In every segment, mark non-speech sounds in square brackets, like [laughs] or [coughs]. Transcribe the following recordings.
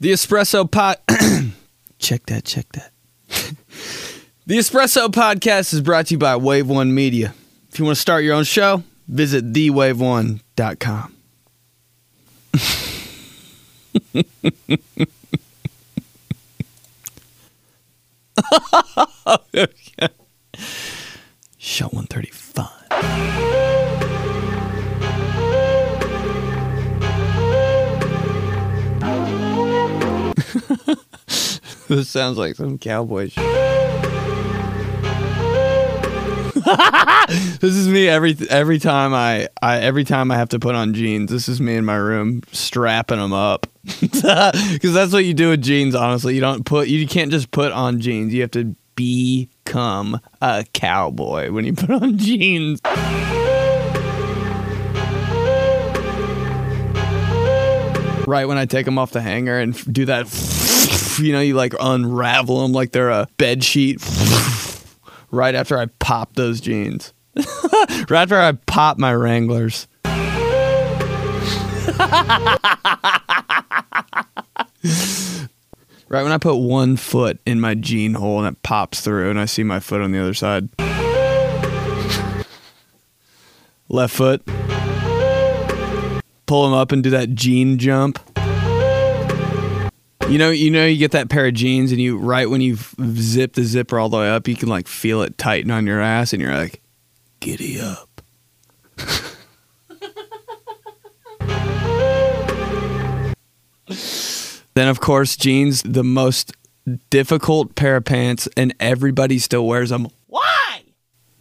The Espresso Pot. [coughs] check that, check that. [laughs] the Espresso Podcast is brought to you by Wave One Media. If you want to start your own show, visit thewave1.com. [laughs] [laughs] Show 135. [laughs] this sounds like some cowboy shit. [laughs] this is me every every time I, I every time I have to put on jeans. This is me in my room strapping them up [laughs] because that's what you do with jeans. Honestly, you don't put you can't just put on jeans. You have to become a cowboy when you put on jeans. Right when I take them off the hanger and do that, [laughs] you know, you like unravel them like they're a bed sheet. [laughs] Right after I pop those jeans. [laughs] right after I pop my Wranglers. right when I put one foot in my jean hole and it pops through and I see my foot on the other side. Left foot. Pull them up and do that jean jump. You know, you know, you get that pair of jeans, and you right when you zip the zipper all the way up, you can like feel it tighten on your ass, and you're like, "Giddy up." [laughs] then, of course, jeans, the most difficult pair of pants, and everybody still wears them. Why?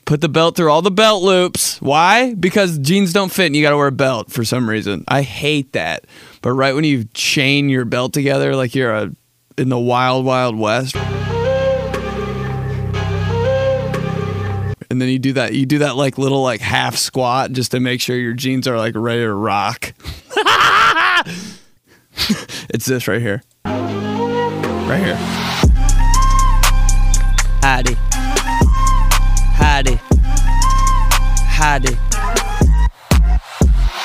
Put the belt through all the belt loops. Why? Because jeans don't fit and you got to wear a belt for some reason. I hate that. But right when you chain your belt together like you're a in the wild wild west. And then you do that you do that like little like half squat just to make sure your jeans are like ready to rock. [laughs] it's this right here. Right here. Howdy. Howdy.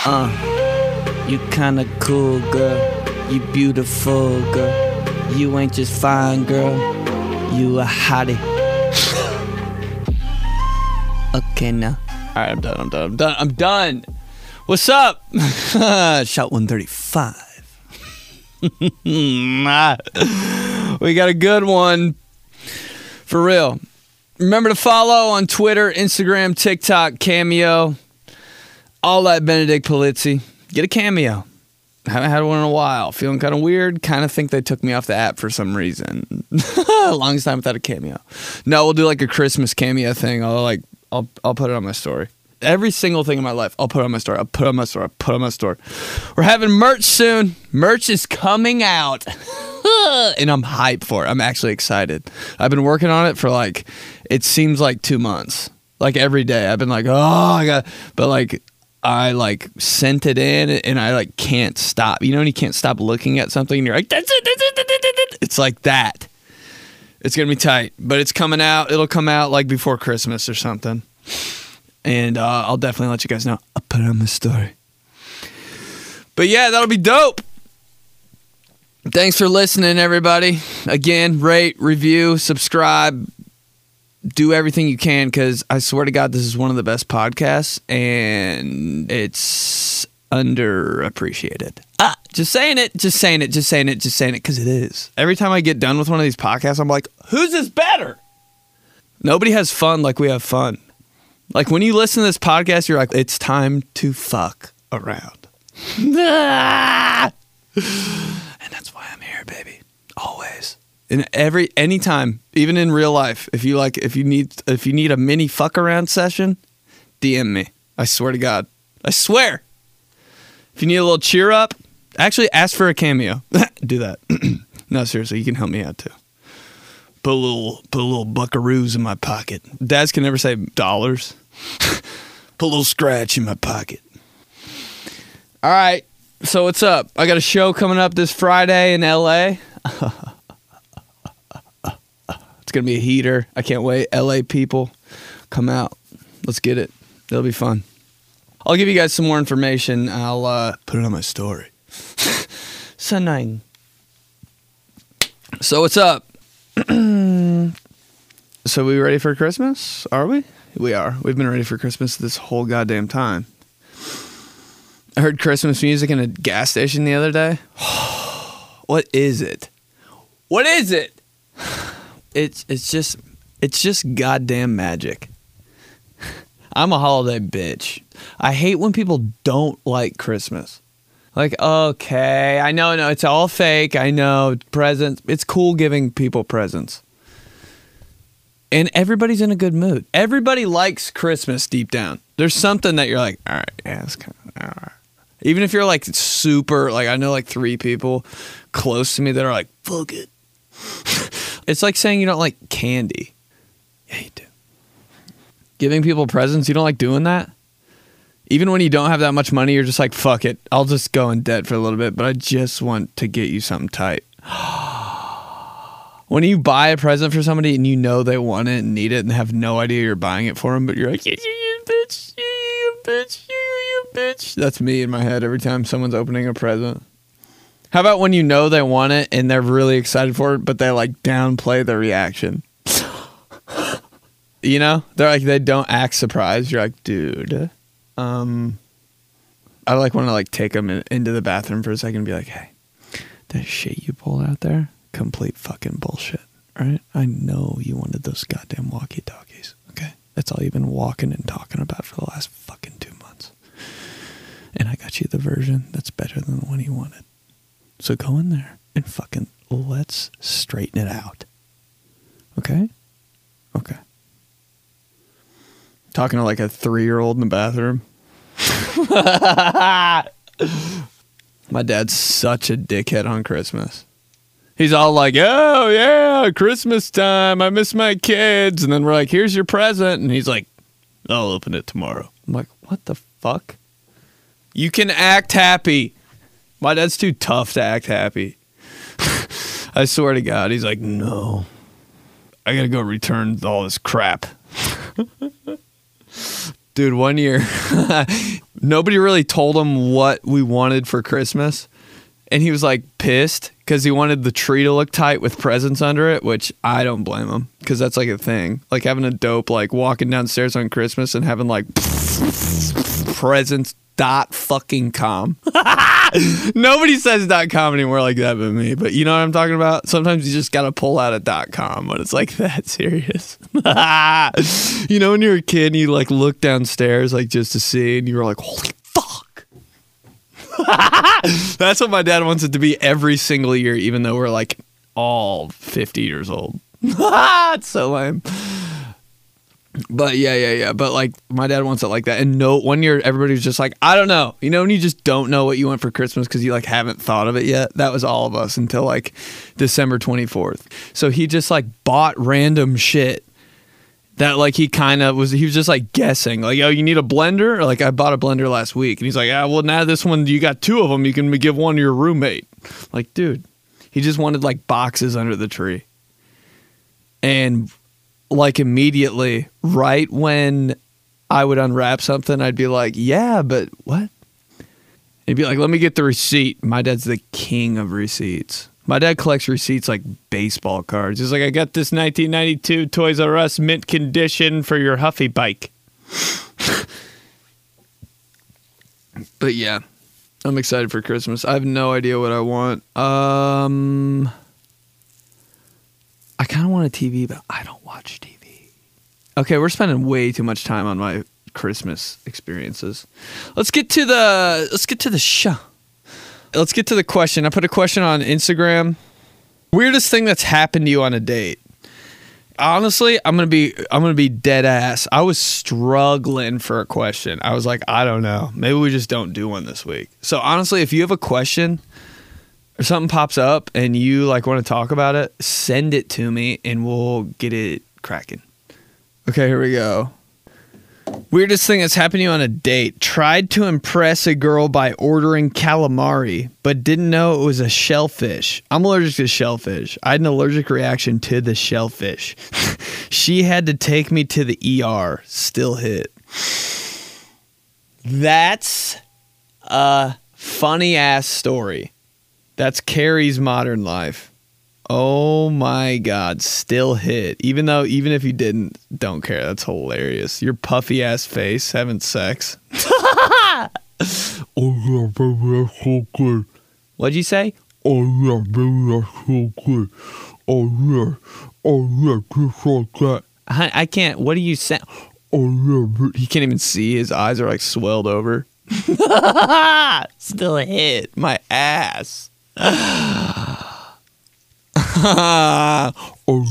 Uh, you kinda cool, girl. You beautiful, girl. You ain't just fine, girl. You a hottie. [laughs] okay, now. Alright, I'm done, I'm done, I'm done, I'm done. What's up? [laughs] Shot 135. [laughs] we got a good one. For real. Remember to follow on Twitter, Instagram, TikTok, Cameo, all that Benedict Polizzi. Get a cameo. Haven't had one in a while. Feeling kind of weird. Kind of think they took me off the app for some reason. [laughs] Longest time without a cameo. No, we'll do like a Christmas cameo thing. I'll like I'll I'll put it on my story. Every single thing in my life, I'll put on my story. I'll put on my story. I'll put on my story. We're having merch soon. Merch is coming out. [laughs] [laughs] and I'm hyped for it. I'm actually excited. I've been working on it for like it seems like two months. Like every day. I've been like, oh I got but like I like sent it in and I like can't stop. You know when you can't stop looking at something and you're like, that's it, that's it, that's it, that's it. It's like that. It's gonna be tight. But it's coming out. It'll come out like before Christmas or something. And uh, I'll definitely let you guys know. I'll put it on my story. But yeah, that'll be dope. Thanks for listening, everybody. Again, rate, review, subscribe, do everything you can because I swear to God, this is one of the best podcasts and it's underappreciated. Ah, just saying it, just saying it, just saying it, just saying it because it is. Every time I get done with one of these podcasts, I'm like, who's this better? Nobody has fun like we have fun. Like when you listen to this podcast, you're like, it's time to fuck around. [laughs] and that's why I'm here, baby. Always. In every anytime, even in real life, if you like if you need if you need a mini fuck around session, DM me. I swear to God. I swear. If you need a little cheer up, actually ask for a cameo. [laughs] Do that. [clears throat] no, seriously, you can help me out too. Put a little put a little buckaroos in my pocket. Dads can never say dollars. [laughs] put a little scratch in my pocket. All right. So what's up? I got a show coming up this Friday in LA. [laughs] It's gonna be a heater. I can't wait. LA people, come out. Let's get it. It'll be fun. I'll give you guys some more information. I'll uh, put it on my story. [laughs] Sanang. So what's up? [clears throat] so we ready for Christmas? Are we? We are. We've been ready for Christmas this whole goddamn time. I heard Christmas music in a gas station the other day. [sighs] what is it? What is it? [sighs] It's it's just it's just goddamn magic. [laughs] I'm a holiday bitch. I hate when people don't like Christmas. Like, okay, I know, no, it's all fake. I know presents. It's cool giving people presents. And everybody's in a good mood. Everybody likes Christmas deep down. There's something that you're like, all right, yeah, it's kind of, all right. Even if you're like super, like, I know like three people close to me that are like, fuck it. [laughs] it's like saying you don't like candy. Yeah, you do. Giving people presents, you don't like doing that? even when you don't have that much money, you're just like, fuck it. I'll just go in debt for a little bit, but I just want to get you something tight. when you buy a present for somebody and you know they want it and need it and have no idea you're buying it for them, but you're like, you, bitch, you, bitch, you bitch. That's me in my head every time someone's opening a present. How about when you know they want it and they're really excited for it, but they like downplay the reaction? you know, they're like, they don't act surprised. You're like, dude um, I like want to like take them in, into the bathroom for a second and be like, hey, that shit you pulled out there, complete fucking bullshit. Right? I know you wanted those goddamn walkie talkies. Okay, that's all you've been walking and talking about for the last fucking two months. And I got you the version that's better than the one you wanted. So go in there and fucking let's straighten it out. Okay? Okay. Talking to like a three year old in the bathroom. [laughs] My dad's such a dickhead on Christmas. He's all like, oh, yeah, Christmas time. I miss my kids. And then we're like, here's your present. And he's like, I'll open it tomorrow. I'm like, what the fuck? You can act happy. My dad's too tough to act happy. [laughs] I swear to God. He's like, no. I got to go return all this crap. [laughs] Dude, one year, [laughs] nobody really told him what we wanted for Christmas. And he was like pissed because he wanted the tree to look tight with presents under it, which I don't blame him because that's like a thing. Like having a dope, like walking downstairs on Christmas and having like presents dot fucking com. [laughs] Nobody says dot com anymore like that but me. But you know what I'm talking about? Sometimes you just gotta pull out a dot com when it's like [laughs] that serious. [laughs] you know when you're a kid and you like look downstairs like just to see and you were like, holy fuck. That's what my dad wants it to be every single year, even though we're like all 50 years old. it's so lame. But yeah, yeah, yeah. But like my dad wants it like that. And no one year everybody was just like, I don't know. You know, when you just don't know what you want for Christmas because you like haven't thought of it yet. That was all of us until like December 24th. So he just like bought random shit that like he kind of was he was just like guessing like oh you need a blender or, like I bought a blender last week and he's like ah well now this one you got two of them you can give one to your roommate like dude he just wanted like boxes under the tree and like immediately, right when I would unwrap something, I'd be like, yeah, but what? He'd be like, let me get the receipt. My dad's the king of receipts. My dad collects receipts like baseball cards. He's like, I got this 1992 Toys R Us mint condition for your Huffy bike. [laughs] but yeah, I'm excited for Christmas. I have no idea what I want. Um, I kind of want a TV, but I don't watch TV. Okay, we're spending way too much time on my Christmas experiences. Let's get to the let's get to the show. Let's get to the question. I put a question on Instagram. Weirdest thing that's happened to you on a date. Honestly, I'm gonna be I'm gonna be dead ass. I was struggling for a question. I was like, I don't know. Maybe we just don't do one this week. So honestly, if you have a question, or something pops up and you like want to talk about it, send it to me and we'll get it cracking. Okay, here we go. Weirdest thing that's happened to you on a date. Tried to impress a girl by ordering calamari, but didn't know it was a shellfish. I'm allergic to shellfish. I had an allergic reaction to the shellfish. [laughs] she had to take me to the ER. Still hit. That's a funny ass story. That's Carrie's modern life. Oh my god, still hit. Even though even if you didn't, don't care. That's hilarious. Your puffy ass face having sex. [laughs] Oh yeah, baby, that's so good. What'd you say? Oh yeah, baby, that's so good. Oh yeah, oh yeah, just like that. I, I can't. What are you saying? Oh yeah, but He can't even see. His eyes are like swelled over. [laughs] [laughs] Still hit my ass. Oh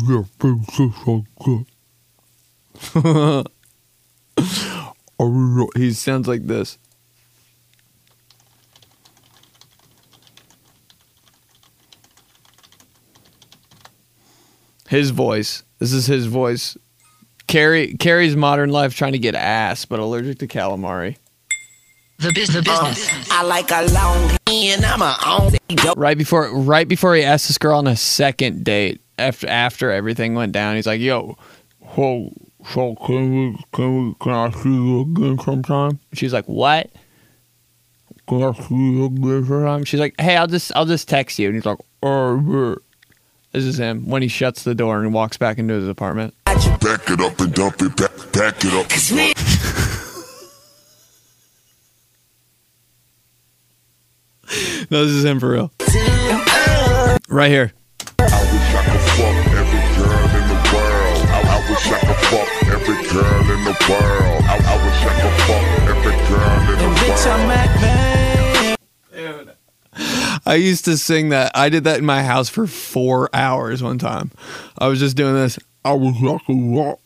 yeah, just like that. Oh, he sounds like this. His voice. This is his voice. Carrie Carrie's modern life trying to get ass, but allergic to calamari. The, bus- the uh, business. I like a long and I'm a on. Right before right before he asked this girl on a second date after after everything went down, he's like, "Yo, So, so can we, can we, can I see you again sometime? she's like, "What?" Can I see you again sometime? She's like, "Hey, I'll just I'll just text you." And he's like, Oh yeah. "This is him." When he shuts the door and walks back into his apartment. Back it up and dump it back, back it up. No, this is him for real. Right here. I used to sing that. I did that in my house for four hours one time. I was just doing this. [laughs] I wish I could walk.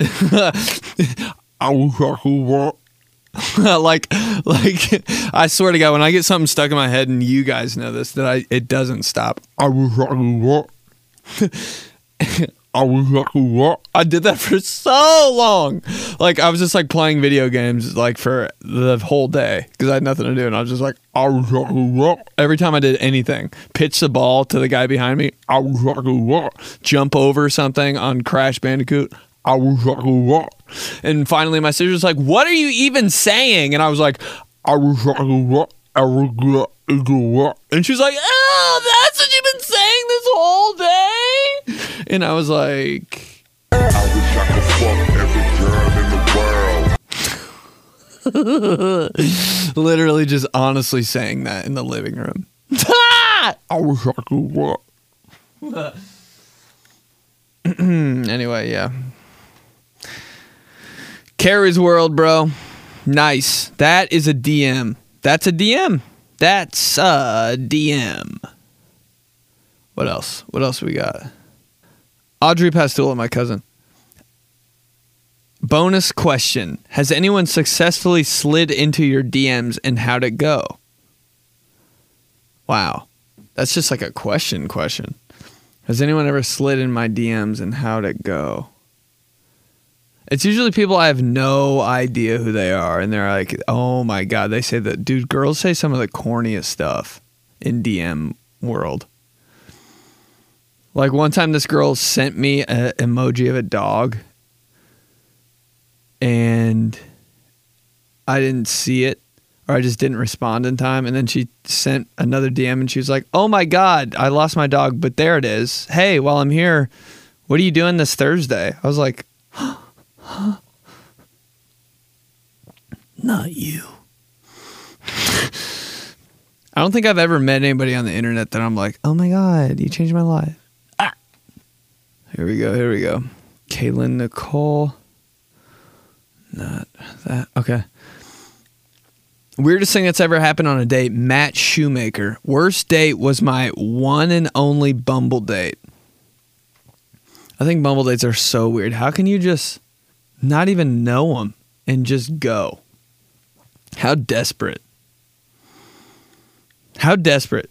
I wish I could walk. [laughs] like, like I swear to God, when I get something stuck in my head, and you guys know this, that I it doesn't stop. I wish [laughs] I. I wish I could walk. I did that for so long. Like I was just like playing video games like for the whole day because I had nothing to do, and I was just like I wish I could walk. every time I did anything, pitch the ball to the guy behind me, I wish I jump over something on Crash Bandicoot. I wish I could walk. And finally, my sister was like, "What are you even saying?" And I was like, I wish I could walk. I would get I could walk. And she's like, "Oh, that's what you've been saying this whole day." And I was like, I I could fuck every girl in the world. literally just honestly saying that in the living room. I wish I could anyway, yeah. Carrie's World, bro. Nice. That is a DM. That's a DM. That's a DM. What else? What else we got? Audrey Pastula, my cousin. Bonus question Has anyone successfully slid into your DMs and how'd it go? Wow. That's just like a question question. Has anyone ever slid in my DMs and how'd it go? It's usually people I have no idea who they are, and they're like, "Oh my god!" They say that, dude. Girls say some of the corniest stuff in DM world. Like one time, this girl sent me an emoji of a dog, and I didn't see it, or I just didn't respond in time. And then she sent another DM, and she was like, "Oh my god, I lost my dog, but there it is. Hey, while I'm here, what are you doing this Thursday?" I was like, [gasps] "Not you." I don't think I've ever met anybody on the internet that I'm like, "Oh my god, you changed my life." Ah. Here we go. Here we go. Kaylin Nicole. Not that. Okay. Weirdest thing that's ever happened on a date, Matt Shoemaker. Worst date was my one and only Bumble date. I think Bumble dates are so weird. How can you just not even know them and just go? How desperate. How desperate.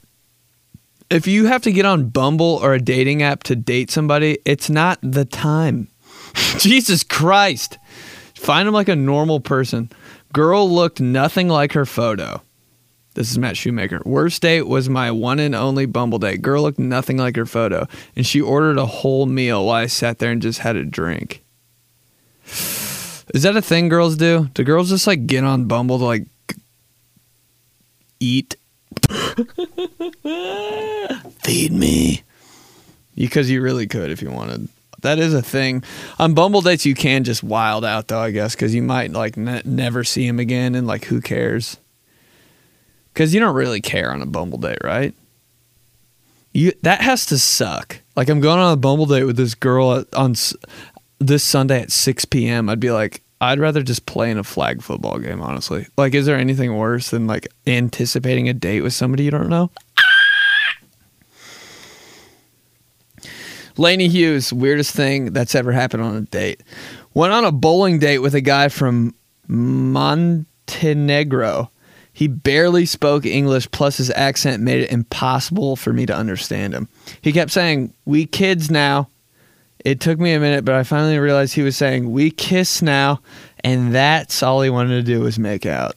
If you have to get on Bumble or a dating app to date somebody, it's not the time. [laughs] Jesus Christ. Find them like a normal person. Girl looked nothing like her photo. This is Matt Shoemaker. Worst date was my one and only Bumble date. Girl looked nothing like her photo, and she ordered a whole meal while I sat there and just had a drink. Is that a thing girls do? Do girls just like get on Bumble to like eat? [laughs] Feed me. Because you really could if you wanted. That is a thing. On Bumble dates, you can just wild out though, I guess, because you might like ne- never see him again, and like who cares? Because you don't really care on a Bumble date, right? You that has to suck. Like I'm going on a Bumble date with this girl on this Sunday at 6 p.m. I'd be like, I'd rather just play in a flag football game, honestly. Like, is there anything worse than like anticipating a date with somebody you don't know? Ah! Laney Hughes, weirdest thing that's ever happened on a date. Went on a bowling date with a guy from Montenegro. He barely spoke English, plus his accent made it impossible for me to understand him. He kept saying, We kids now. It took me a minute, but I finally realized he was saying, We kiss now. And that's all he wanted to do was make out.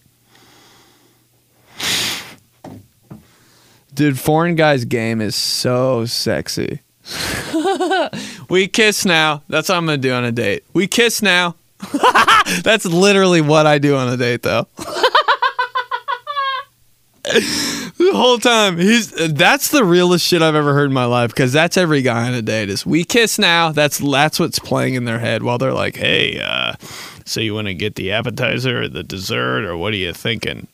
Dude, foreign guy's game is so sexy. [laughs] we kiss now. That's what I'm gonna do on a date. We kiss now. [laughs] That's literally what I do on a date, though. [laughs] the whole time he's that's the realest shit I've ever heard in my life because that's every guy on a date is we kiss now. That's that's what's playing in their head while they're like, hey, uh, so you want to get the appetizer or the dessert or what are you thinking?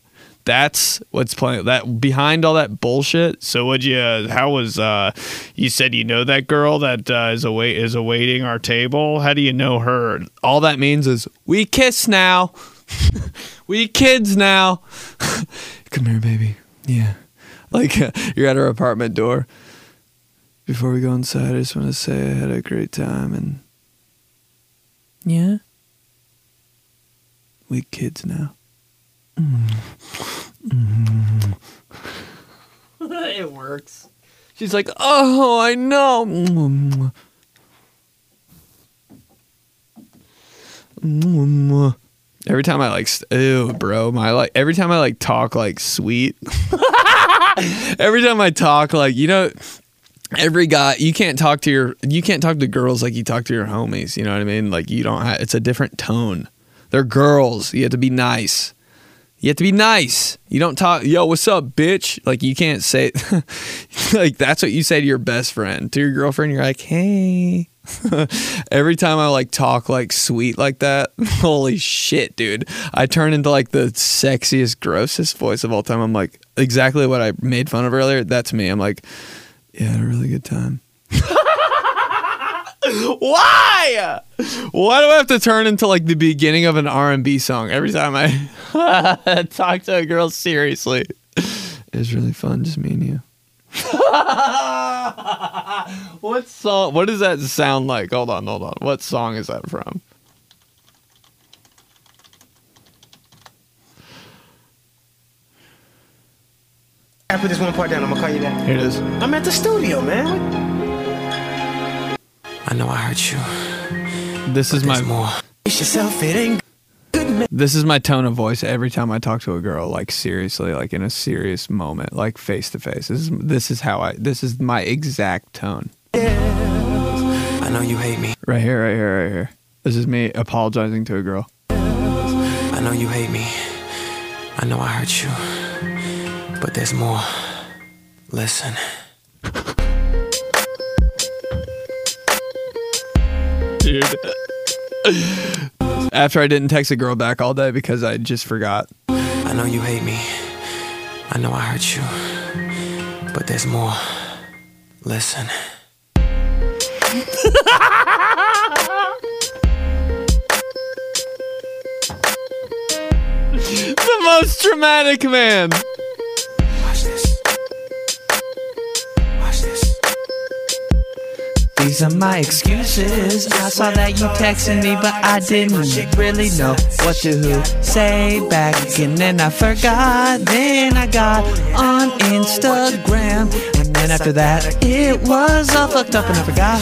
That's what's playing. That behind all that bullshit. So what you? Uh, how was? Uh, you said you know that girl that uh, is await is awaiting our table. How do you know her? All that means is we kiss now. [laughs] we kids now. [laughs] Come here, baby. Yeah. Like uh, you're at her apartment door. Before we go inside, I just want to say I had a great time and. Yeah. We kids now. [laughs] it works. She's like, oh, I know. Every time I like, ew, bro, my like, every time I like talk like sweet. [laughs] every time I talk like, you know, every guy, you can't talk to your, you can't talk to girls like you talk to your homies. You know what I mean? Like you don't have, it's a different tone. They're girls. You have to be nice. You have to be nice. You don't talk, yo, what's up, bitch? Like, you can't say, [laughs] like, that's what you say to your best friend. To your girlfriend, you're like, hey. [laughs] Every time I like talk like sweet like that, [laughs] holy shit, dude. I turn into like the sexiest, grossest voice of all time. I'm like, exactly what I made fun of earlier. That's me. I'm like, yeah, had a really good time. [laughs] Why? Why do I have to turn into like the beginning of an R&B song every time I talk to a girl seriously? It's really fun, just me and you. [laughs] what song? What does that sound like? Hold on, hold on. What song is that from? I put this one part down. I'm gonna call you back. Here it is. I'm at the studio, man. I know I hurt you. This is my more. It's yourself. It ain't good, man. This is my tone of voice every time I talk to a girl. Like seriously, like in a serious moment, like face to face. This is this is how I. This is my exact tone. I know you hate me. Right here, right here, right here. This is me apologizing to a girl. I know you hate me. I know I hurt you. But there's more. Listen. dude. After I didn't text a girl back all day because I just forgot. I know you hate me. I know I hurt you. But there's more. Listen. [laughs] The most dramatic man. These are my excuses. I saw that you texted me, but I didn't really know what to say back. And then I forgot. Then I got on Instagram. And then after that, it was all fucked up and I forgot.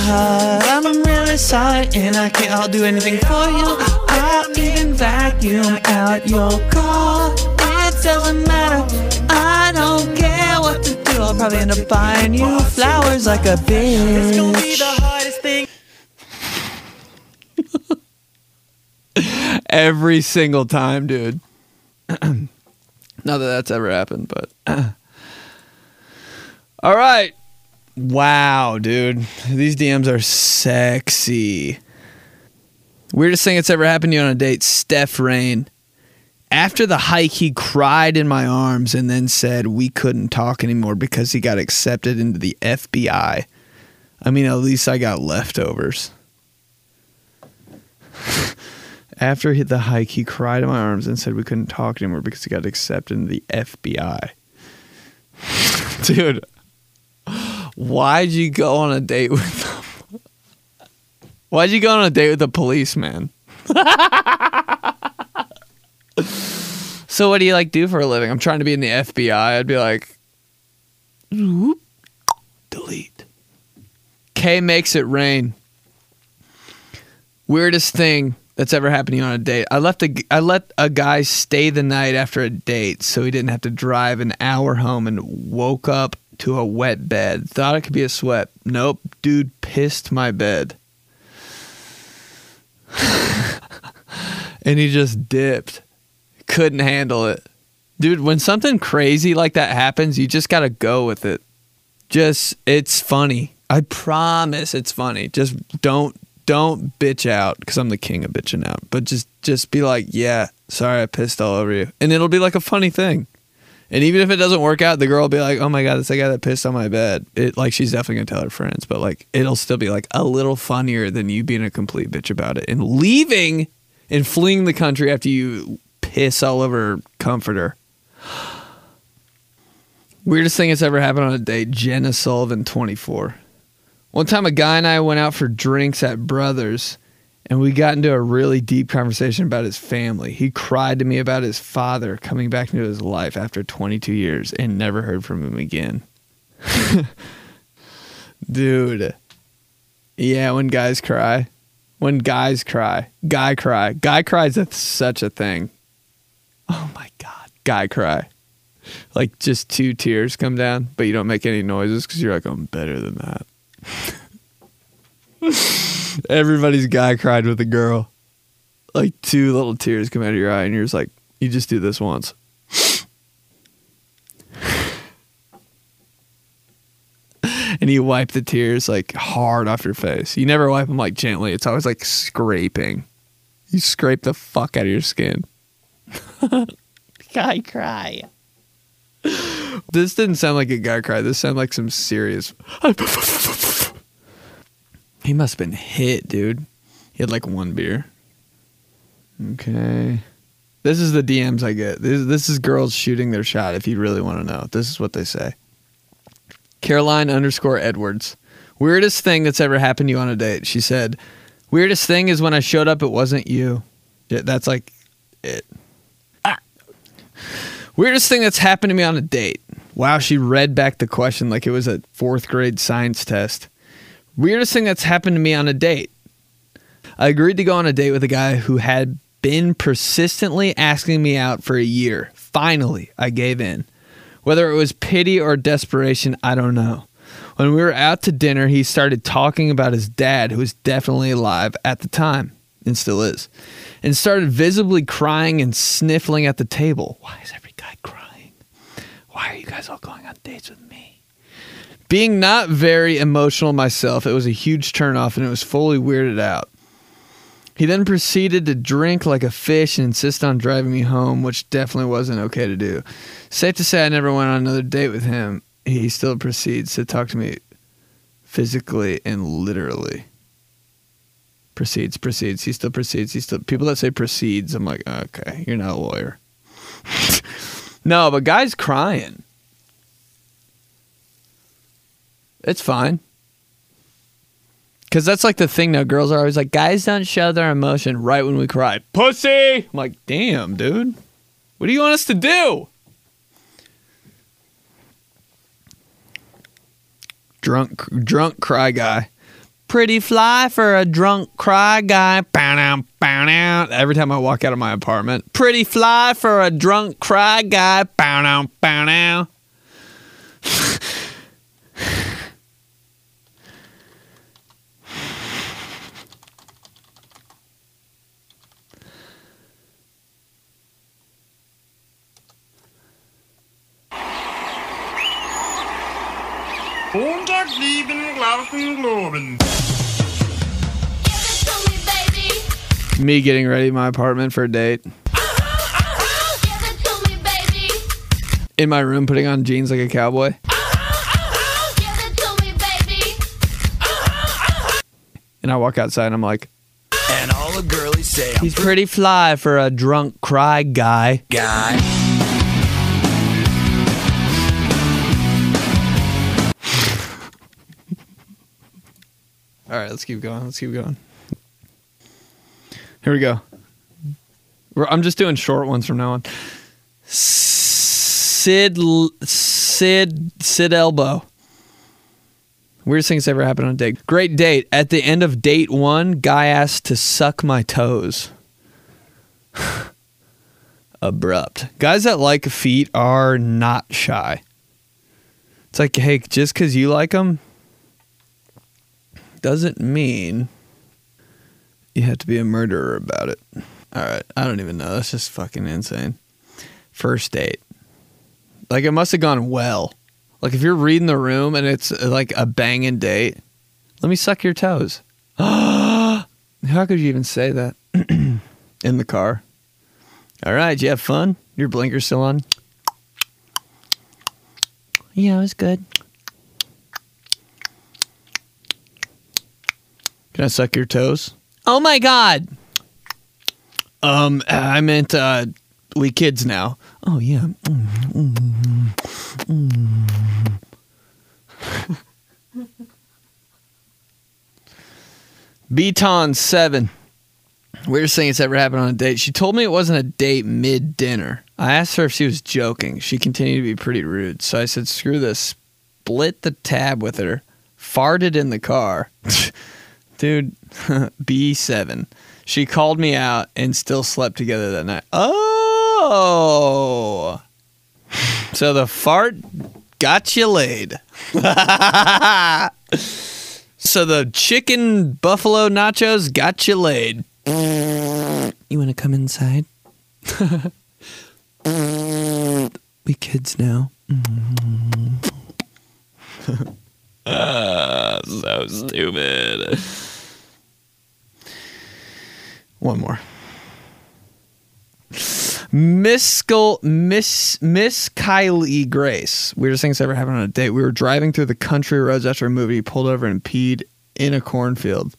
I'm really sorry, and I can't I'll do anything for you. I'll even vacuum out your car. It doesn't matter. Probably end up buying you flowers like a bitch. It's gonna be the hardest thing. [laughs] Every single time, dude. [clears throat] Not that that's ever happened, but. [clears throat] All right. Wow, dude. These DMs are sexy. Weirdest thing that's ever happened to you on a date, Steph Rain. After the hike, he cried in my arms and then said we couldn't talk anymore because he got accepted into the FBI. I mean, at least I got leftovers. [laughs] After the hike, he cried in my arms and said we couldn't talk anymore because he got accepted into the FBI. [laughs] Dude, why'd you go on a date with them? Why'd you go on a date with a policeman? [laughs] so what do you like do for a living? I'm trying to be in the FBI. I'd be like, whoop, delete. K makes it rain. Weirdest thing that's ever happened to you on a date. I left a I let a guy stay the night after a date so he didn't have to drive an hour home and woke up to a wet bed. Thought it could be a sweat. Nope, dude pissed my bed. [laughs] and he just dipped. Couldn't handle it. Dude, when something crazy like that happens, you just got to go with it. Just it's funny. I promise it's funny. Just don't don't bitch out cuz I'm the king of bitching out. But just just be like, "Yeah, sorry I pissed all over you." And it'll be like a funny thing. And even if it doesn't work out, the girl will be like, "Oh my god, that's the guy that pissed on my bed." It like she's definitely gonna tell her friends, but like it'll still be like a little funnier than you being a complete bitch about it and leaving and fleeing the country after you piss all over her comforter. Weirdest thing that's ever happened on a date: Jenna Sullivan, twenty four. One time, a guy and I went out for drinks at Brothers, and we got into a really deep conversation about his family. He cried to me about his father coming back into his life after 22 years and never heard from him again. [laughs] Dude. Yeah, when guys cry. When guys cry. Guy cry. Guy cries that's such a thing. Oh my God. Guy cry. Like just two tears come down, but you don't make any noises because you're like, I'm better than that. [laughs] Everybody's guy cried with a girl. Like two little tears come out of your eye, and you're just like, you just do this once. [laughs] and you wipe the tears like hard off your face. You never wipe them like gently. It's always like scraping. You scrape the fuck out of your skin. [laughs] guy cry. This didn't sound like a guy cry. This sounded like some serious. [laughs] he must have been hit, dude. He had like one beer. Okay. This is the DMs I get. This, this is girls shooting their shot if you really want to know. This is what they say. Caroline underscore Edwards. Weirdest thing that's ever happened to you on a date. She said, Weirdest thing is when I showed up, it wasn't you. Yeah, That's like it. Weirdest thing that's happened to me on a date. Wow, she read back the question like it was a fourth grade science test. Weirdest thing that's happened to me on a date. I agreed to go on a date with a guy who had been persistently asking me out for a year. Finally, I gave in. Whether it was pity or desperation, I don't know. When we were out to dinner, he started talking about his dad, who was definitely alive at the time and still is, and started visibly crying and sniffling at the table. Why is every guy crying? Why are you guys all going on dates with me? Being not very emotional myself, it was a huge turnoff and it was fully weirded out. He then proceeded to drink like a fish and insist on driving me home, which definitely wasn't okay to do. Safe to say, I never went on another date with him. He still proceeds to talk to me physically and literally. Proceeds, proceeds. He still proceeds. He still. People that say proceeds, I'm like, okay, you're not a lawyer. [laughs] no, but guy's crying. It's fine. Because that's like the thing now. Girls are always like, guys don't show their emotion right when we cry. Pussy! I'm like, damn, dude. What do you want us to do? Drunk, drunk cry guy. Pretty fly for a drunk cry guy. Bow down, bow down. Every time I walk out of my apartment. Pretty fly for a drunk cry guy. Bow down, bow down. Me getting ready in my apartment for a date. In my room, putting on jeans like a cowboy. And I walk outside and I'm like, And all the girlies say he's pretty fly for a drunk cry guy. guy. All right, let's keep going. Let's keep going. Here we go. I'm just doing short ones from now on. Sid, Sid, Sid Elbow. Weirdest thing that's ever happened on a date. Great date. At the end of date one, guy asked to suck my toes. [sighs] Abrupt. Guys that like feet are not shy. It's like, hey, just because you like them, doesn't mean you have to be a murderer about it. All right, I don't even know. That's just fucking insane. First date. Like it must have gone well. Like if you're reading the room and it's uh, like a banging date, let me suck your toes. [gasps] How could you even say that [clears throat] in the car? All right, you have fun? Your blinker's still on? Yeah, it was good. Can I suck your toes? Oh my god. Um, I meant uh, we kids now. Oh yeah. Mm, mm, mm. Beaton seven. Weirdest thing that's ever happened on a date. She told me it wasn't a date mid dinner. I asked her if she was joking. She continued to be pretty rude. So I said, screw this. Split the tab with her. Farted in the car. [laughs] Dude, [laughs] B7. She called me out and still slept together that night. Oh. So the fart got you laid. [laughs] so the chicken buffalo nachos got you laid. You want to come inside? [laughs] we kids now. Ah, so stupid. One more. Miss Miss Miss Kylie Grace. Weirdest things ever happened on a date. We were driving through the country roads after a movie. Pulled over and peed in a cornfield.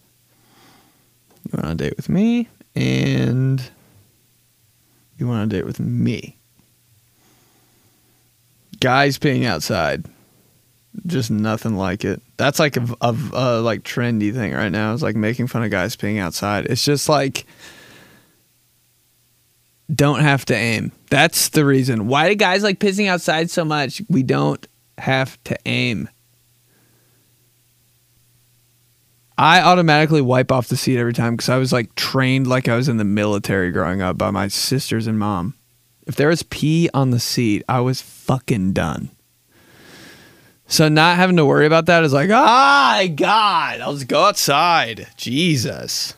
You went on a date with me, and you went on a date with me. Guys peeing outside. Just nothing like it. That's like a, a, a like trendy thing right now. It's like making fun of guys peeing outside. It's just like don't have to aim. That's the reason. Why do guys like pissing outside so much? We don't have to aim. I automatically wipe off the seat every time because I was like trained like I was in the military growing up by my sisters and mom. If there was pee on the seat, I was fucking done. So not having to worry about that is like, ah, God, I'll just go outside. Jesus.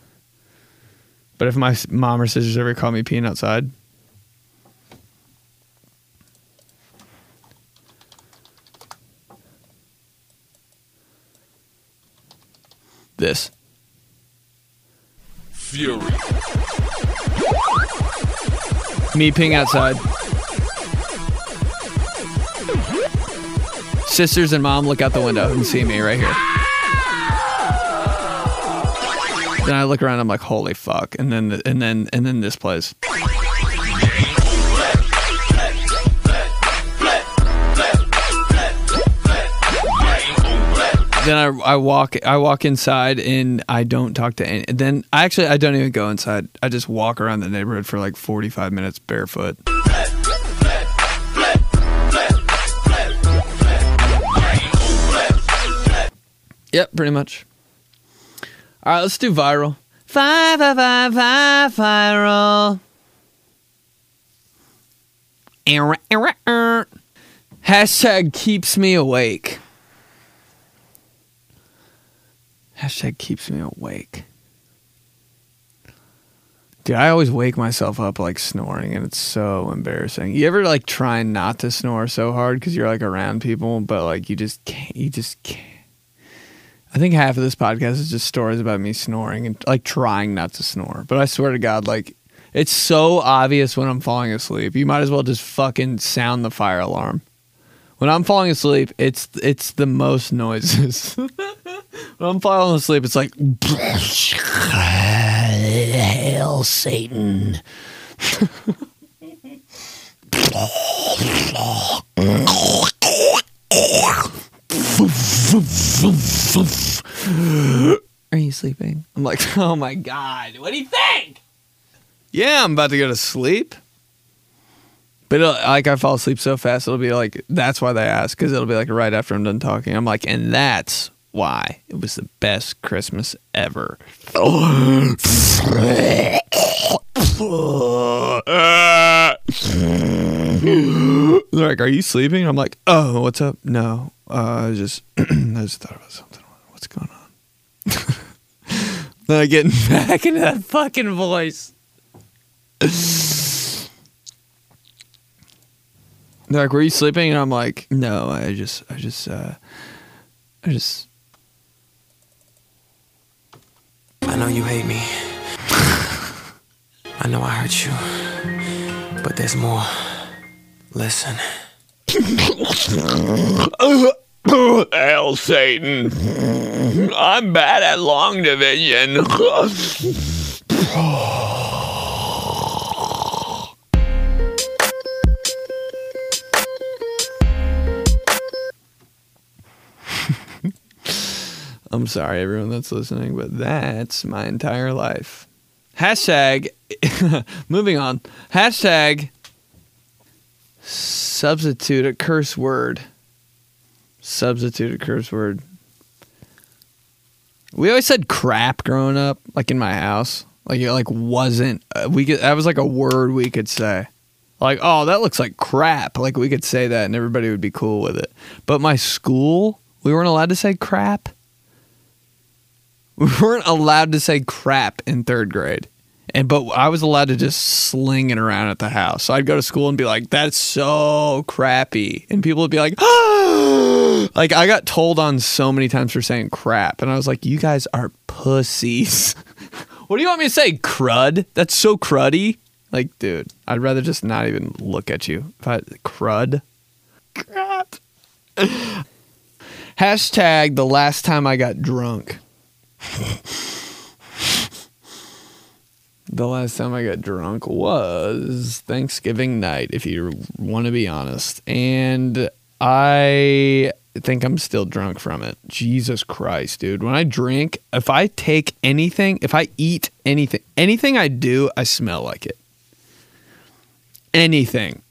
But if my mom or sisters ever caught me peeing outside, this. Fury. Me peeing outside. Sisters and mom look out the window and see me right here. Then I look around. I'm like, holy fuck! And then and then and then this plays. Then I, I walk I walk inside and I don't talk to any. Then I actually I don't even go inside. I just walk around the neighborhood for like 45 minutes barefoot. Yep, pretty much. All right, let's do viral. Five, five, five, five, viral. Hashtag keeps me awake. Hashtag keeps me awake. Dude, I always wake myself up like snoring, and it's so embarrassing. You ever like try not to snore so hard because you're like around people, but like you just can't. You just can't. I think half of this podcast is just stories about me snoring and like trying not to snore. But I swear to God, like it's so obvious when I'm falling asleep. You might as well just fucking sound the fire alarm. When I'm falling asleep, it's it's the most noises. [laughs] when I'm falling asleep, it's like Hail Satan. [laughs] Are you sleeping? I'm like, [laughs] oh my god, what do you think? Yeah, I'm about to go to sleep. But like, I fall asleep so fast, it'll be like, that's why they ask, because it'll be like right after I'm done talking. I'm like, and that's why it was the best Christmas ever. They're like, are you sleeping? I'm like, oh, what's up? No, uh, I just, [clears throat] I just thought about something. What's going on? then I get back into that fucking voice. They're like, were you sleeping? And I'm like, no, I just, I just, uh, I just, I know you hate me. I know I hurt you. But there's more. Listen. [laughs] [laughs] Hail Satan. I'm bad at long division. I'm sorry, everyone that's listening, but that's my entire life. Hashtag, [laughs] moving on. Hashtag, substitute a curse word. Substitute a curse word. We always said crap growing up, like in my house. Like it like wasn't uh, we could that was like a word we could say. Like, oh, that looks like crap. Like we could say that and everybody would be cool with it. But my school, we weren't allowed to say crap. [laughs] We weren't allowed to say crap in third grade. And but I was allowed to just sling it around at the house. So I'd go to school and be like, "That's so crappy," and people would be like, [gasps] "Like I got told on so many times for saying crap," and I was like, "You guys are pussies." [laughs] what do you want me to say? Crud? That's so cruddy. Like, dude, I'd rather just not even look at you. If I crud, crap. [laughs] Hashtag the last time I got drunk. [laughs] the last time I got drunk was Thanksgiving night, if you want to be honest. And I think I'm still drunk from it. Jesus Christ, dude. When I drink, if I take anything, if I eat anything, anything I do, I smell like it. Anything.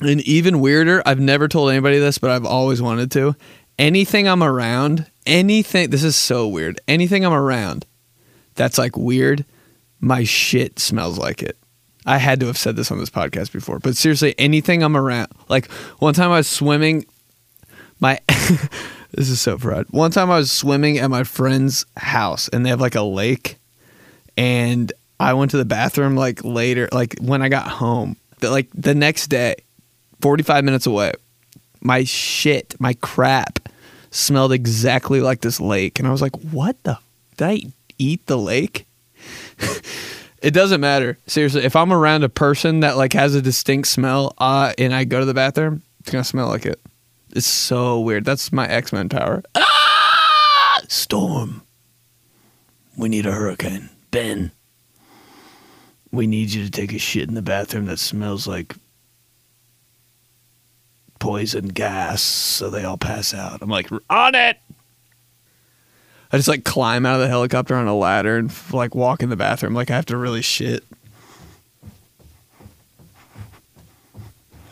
And even weirder, I've never told anybody this, but I've always wanted to. Anything I'm around, anything, this is so weird. Anything I'm around that's like weird, my shit smells like it. I had to have said this on this podcast before, but seriously, anything I'm around, like one time I was swimming, my, [laughs] this is so proud. One time I was swimming at my friend's house and they have like a lake and I went to the bathroom like later, like when I got home, like the next day, 45 minutes away, my shit, my crap smelled exactly like this lake. And I was like, what the? Did I eat the lake? [laughs] it doesn't matter. Seriously, if I'm around a person that like has a distinct smell uh, and I go to the bathroom, it's to smell like it. It's so weird. That's my X Men power. Ah! Storm. We need a hurricane. Ben. We need you to take a shit in the bathroom that smells like poison gas so they all pass out. I'm like, on it. I just like climb out of the helicopter on a ladder and like walk in the bathroom like I have to really shit.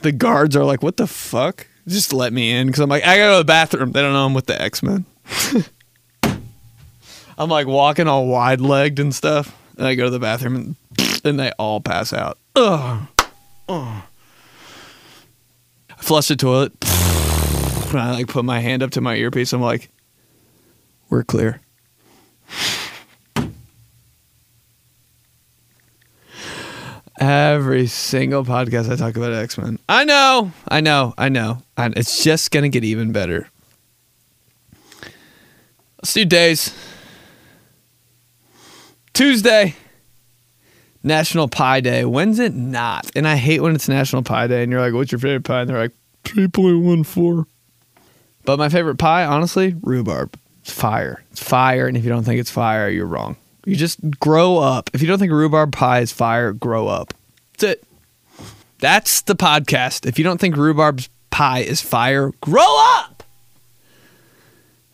The guards are like, "What the fuck?" Just let me in because I'm like, I gotta go to the bathroom. They don't know I'm with the X Men. [laughs] I'm like walking all wide legged and stuff, and I go to the bathroom and [sniffs] and they all pass out. Ugh. Ugh. I flush the toilet. [sniffs] And I like put my hand up to my earpiece. I'm like, we're clear. Every single podcast I talk about X Men. I know, I know, I know. And it's just gonna get even better. Let's do days. Tuesday, National Pie Day. When's it not? And I hate when it's National Pie Day and you're like, what's your favorite pie? And they're like, 3.14. But my favorite pie, honestly, rhubarb. It's fire. It's fire. And if you don't think it's fire, you're wrong. You just grow up. If you don't think rhubarb pie is fire, grow up. That's it. That's the podcast. If you don't think rhubarb pie is fire, grow up.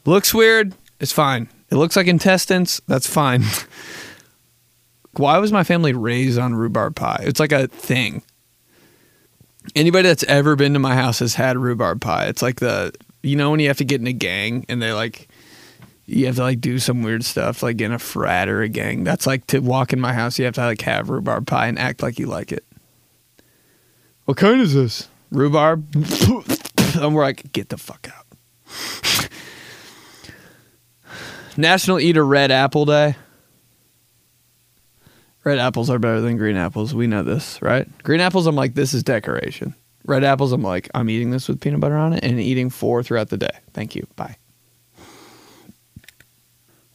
Looks weird. It's fine. It looks like intestines. That's fine. [laughs] Why was my family raised on rhubarb pie? It's like a thing. Anybody that's ever been to my house has had rhubarb pie. It's like the you know when you have to get in a gang and they like you have to like do some weird stuff like in a frat or a gang. That's like to walk in my house you have to like have rhubarb pie and act like you like it. What kind is this? Rhubarb. [laughs] and we're like, get the fuck out. [sighs] National Eat a Red Apple Day. Red apples are better than green apples. We know this, right? Green apples, I'm like, this is decoration. Red apples, I'm like, I'm eating this with peanut butter on it and eating four throughout the day. Thank you. Bye.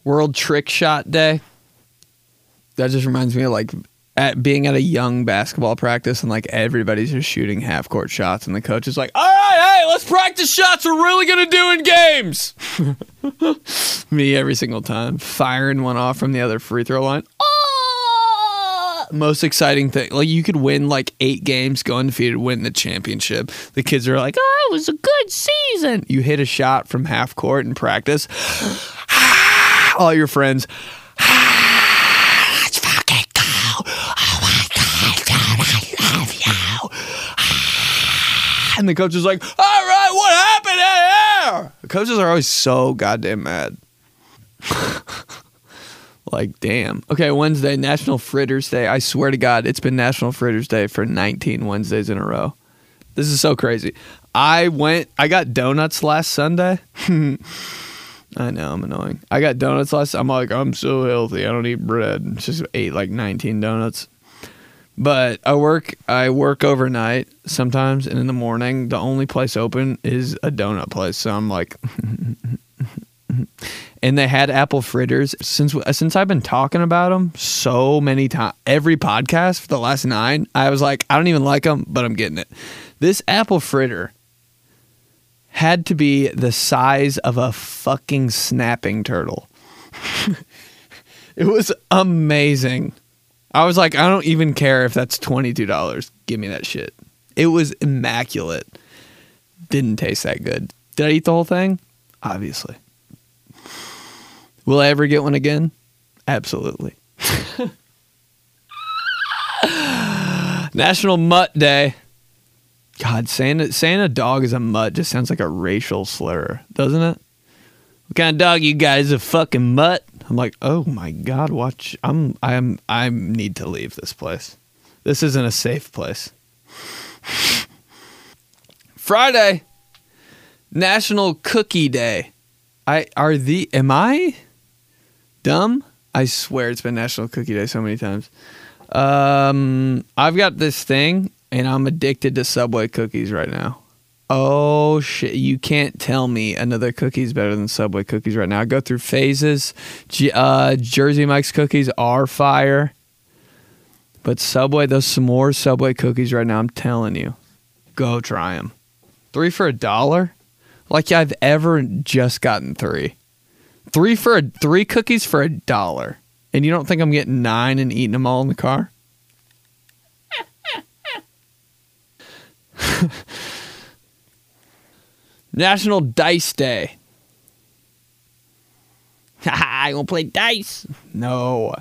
World Trick Shot Day. That just reminds me of like at being at a young basketball practice and like everybody's just shooting half court shots and the coach is like, "All right, hey, let's practice shots we're really gonna do in games." [laughs] Me every single time firing one off from the other free throw line. Ah! Most exciting thing, like you could win like eight games, go undefeated, win the championship. The kids are like, "Oh, it was a good season." You hit a shot from half court in practice. All your friends. Let's fucking go. Oh my God, dude, I love you. And the coach is like, all right, what happened here? The coaches are always so goddamn mad. [laughs] like, damn. Okay, Wednesday, National Fritters Day. I swear to God, it's been National Fritters Day for 19 Wednesdays in a row. This is so crazy. I went, I got donuts last Sunday. [laughs] I know I'm annoying. I got donuts last. I'm like I'm so healthy. I don't eat bread. Just ate like 19 donuts. But I work. I work overnight sometimes, and in the morning, the only place open is a donut place. So I'm like, [laughs] and they had apple fritters since since I've been talking about them so many times. Every podcast for the last nine, I was like, I don't even like them, but I'm getting it. This apple fritter had to be the size of a fucking snapping turtle. [laughs] it was amazing. I was like, I don't even care if that's $22. Give me that shit. It was immaculate. Didn't taste that good. Did I eat the whole thing? Obviously. Will I ever get one again? Absolutely. [laughs] National Mutt Day. God, saying a, saying a dog is a mutt just sounds like a racial slur, doesn't it? What kind of dog you guys? A fucking mutt? I'm like, oh my god, watch. I'm I'm I need to leave this place. This isn't a safe place. Friday, National Cookie Day. I are the am I dumb? I swear it's been National Cookie Day so many times. Um, I've got this thing and I'm addicted to Subway cookies right now. Oh shit! You can't tell me another cookie's better than Subway cookies right now. I go through phases. G- uh, Jersey Mike's cookies are fire, but Subway, those s'more Subway cookies right now. I'm telling you, go try them. Three for a dollar, like I've ever just gotten three. Three for a three cookies for a dollar, and you don't think I'm getting nine and eating them all in the car? [laughs] National Dice Day. [laughs] I gonna play dice. No.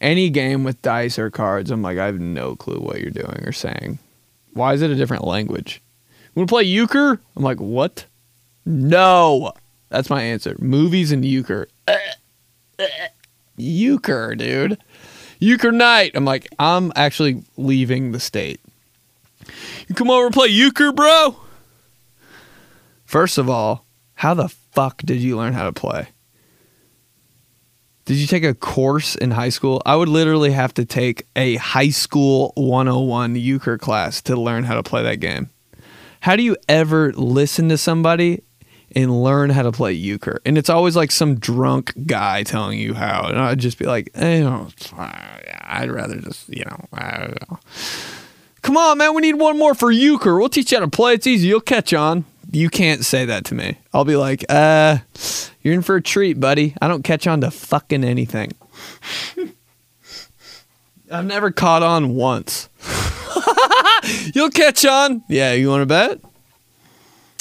Any game with dice or cards, I'm like, I have no clue what you're doing or saying. Why is it a different language? You wanna play euchre? I'm like, what? No. That's my answer. Movies and euchre. [laughs] euchre, dude. Euchre night. I'm like, I'm actually leaving the state. You come over and play euchre, bro? First of all, how the fuck did you learn how to play? Did you take a course in high school? I would literally have to take a high school 101 euchre class to learn how to play that game. How do you ever listen to somebody and learn how to play euchre. And it's always like some drunk guy telling you how. And I'd just be like, eh, it's fine. I'd rather just, you know, I don't know. Come on, man, we need one more for euchre. We'll teach you how to play. It's easy. You'll catch on. You can't say that to me. I'll be like, uh, you're in for a treat, buddy. I don't catch on to fucking anything. [laughs] I've never caught on once. [laughs] You'll catch on. Yeah, you want to bet?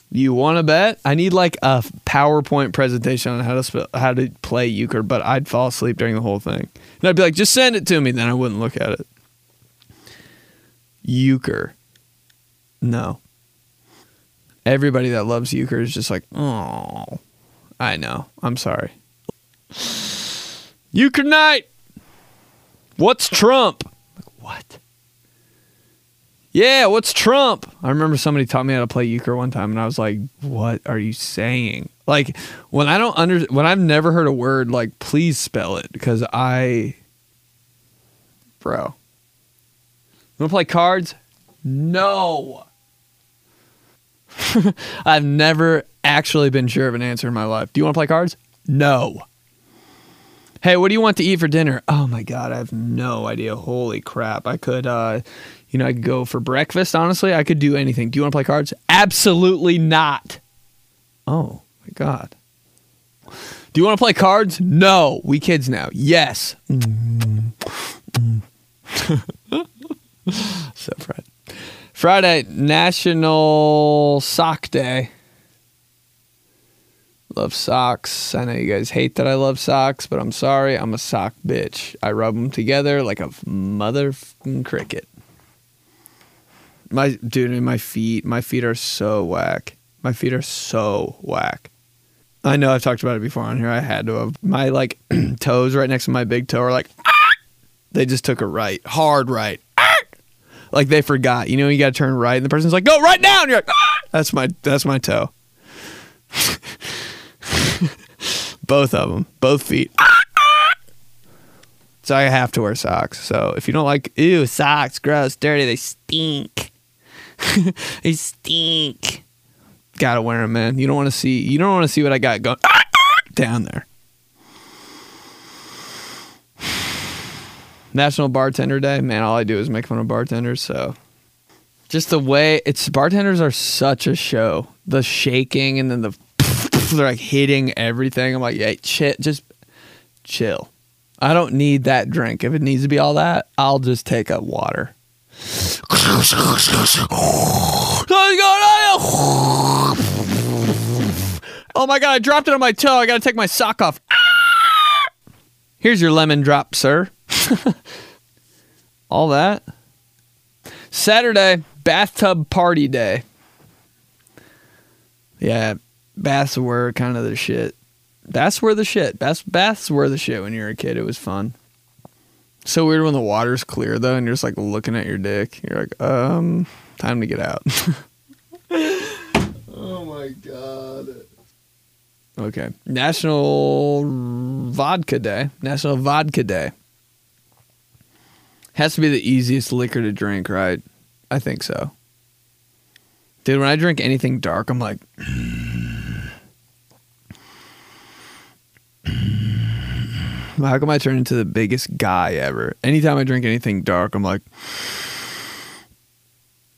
You want to bet? I need like a PowerPoint presentation on how to how to play euchre, but I'd fall asleep during the whole thing. And I'd be like, just send it to me. Then I wouldn't look at it. Euchre. No. Everybody that loves euchre is just like, oh, I know. I'm sorry. Euchre night. What's Trump? Like, what? Yeah, what's Trump? I remember somebody taught me how to play euchre one time, and I was like, "What are you saying?" Like when I don't under when I've never heard a word, like please spell it because I, bro. Want to play cards? No. [laughs] I've never actually been sure of an answer in my life. Do you want to play cards? No. Hey, what do you want to eat for dinner? Oh my god, I have no idea. Holy crap. I could uh you know, I could go for breakfast, honestly. I could do anything. Do you want to play cards? Absolutely not. Oh my god. Do you want to play cards? No. We kids now. Yes. [laughs] [laughs] so Fred. Friday, National Sock Day. Love socks. I know you guys hate that I love socks, but I'm sorry. I'm a sock bitch. I rub them together like a motherfucking cricket. My dude, and my feet, my feet are so whack. My feet are so whack. I know I've talked about it before on here. I had to have my like [clears throat] toes right next to my big toe are like [laughs] they just took a right, hard right. Like they forgot. You know, you got to turn right, and the person's like, "Go right now," and you're like, ah! "That's my that's my toe." [laughs] both of them, both feet. Ah! So I have to wear socks. So if you don't like, ew, socks, gross, dirty, they stink. [laughs] they stink. Gotta wear them, man. You don't want to see. You don't want to see what I got going down there. National Bartender Day, man. All I do is make fun of bartenders. So just the way it's bartenders are such a show. The shaking and then the [laughs] they're like hitting everything. I'm like, yeah, shit, just chill. I don't need that drink. If it needs to be all that, I'll just take a water. [laughs] Oh my god, I dropped it on my toe. I gotta take my sock off. [laughs] Here's your lemon drop, sir. [laughs] all that. Saturday, bathtub party day. Yeah, baths were kind of the shit. Baths were the shit. Baths, baths were the shit when you were a kid. It was fun. So weird when the water's clear though, and you're just like looking at your dick. You're like, um, time to get out. [laughs] oh my god. Okay, National Vodka Day. National Vodka Day. Has to be the easiest liquor to drink, right? I think so. Dude, when I drink anything dark, I'm like, [sighs] how come I turn into the biggest guy ever? Anytime I drink anything dark, I'm like,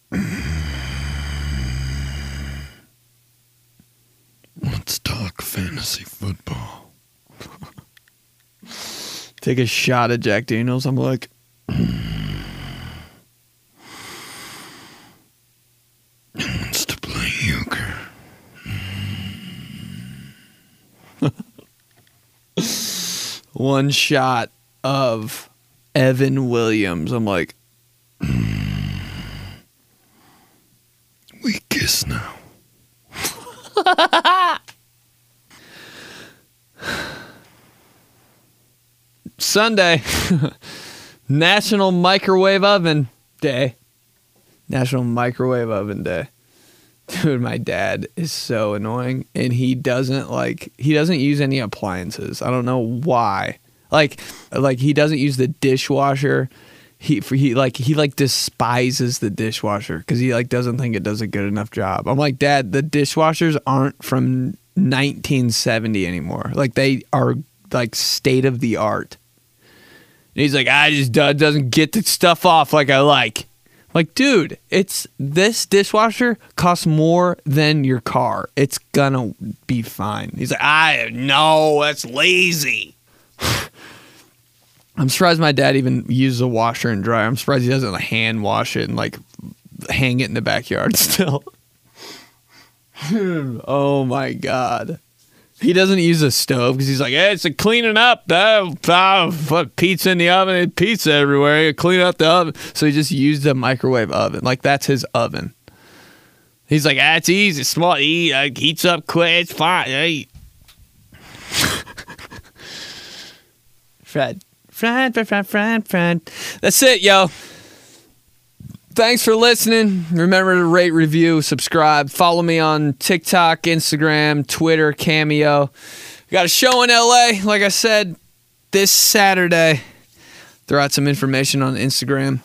[sighs] Let's talk fantasy football. [laughs] take a shot of Jack Daniels. I'm like, Wants to play euchre. One shot of Evan Williams. I'm like, [clears throat] We kiss now. [laughs] Sunday, [laughs] National Microwave Oven Day. National Microwave Oven Day. Dude, my dad is so annoying and he doesn't like he doesn't use any appliances. I don't know why. Like like he doesn't use the dishwasher. He he like he like despises the dishwasher cuz he like doesn't think it does a good enough job. I'm like, "Dad, the dishwashers aren't from 1970 anymore. Like they are like state of the art. And he's like, I just doesn't get the stuff off like I like. Like, dude, it's this dishwasher costs more than your car. It's gonna be fine. He's like, I no, that's lazy. [laughs] I'm surprised my dad even uses a washer and dryer. I'm surprised he doesn't hand wash it and like hang it in the backyard [laughs] still. [laughs] oh my god. He doesn't use a stove because he's like, hey, it's a cleaning up. Uh, put pizza in the oven pizza everywhere. Clean up the oven. So he just used a microwave oven. Like that's his oven. He's like, ah, it's easy, small, eat, uh, heats up quick, it's fine. Hey. [laughs] Fred. Fred, Fred, Fred, Fred, Fred. That's it, yo. Thanks for listening. Remember to rate, review, subscribe. Follow me on TikTok, Instagram, Twitter, Cameo. Got a show in LA, like I said, this Saturday. Throw out some information on Instagram.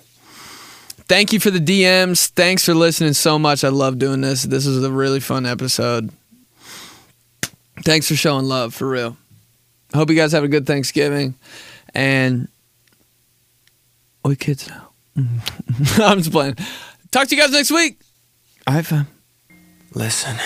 Thank you for the DMs. Thanks for listening so much. I love doing this. This was a really fun episode. Thanks for showing love, for real. Hope you guys have a good Thanksgiving. And we kids now. [laughs] I'm just playing. Talk to you guys next week. All right, fam. Listen.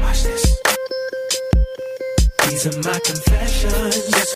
Watch this. These are my confessions.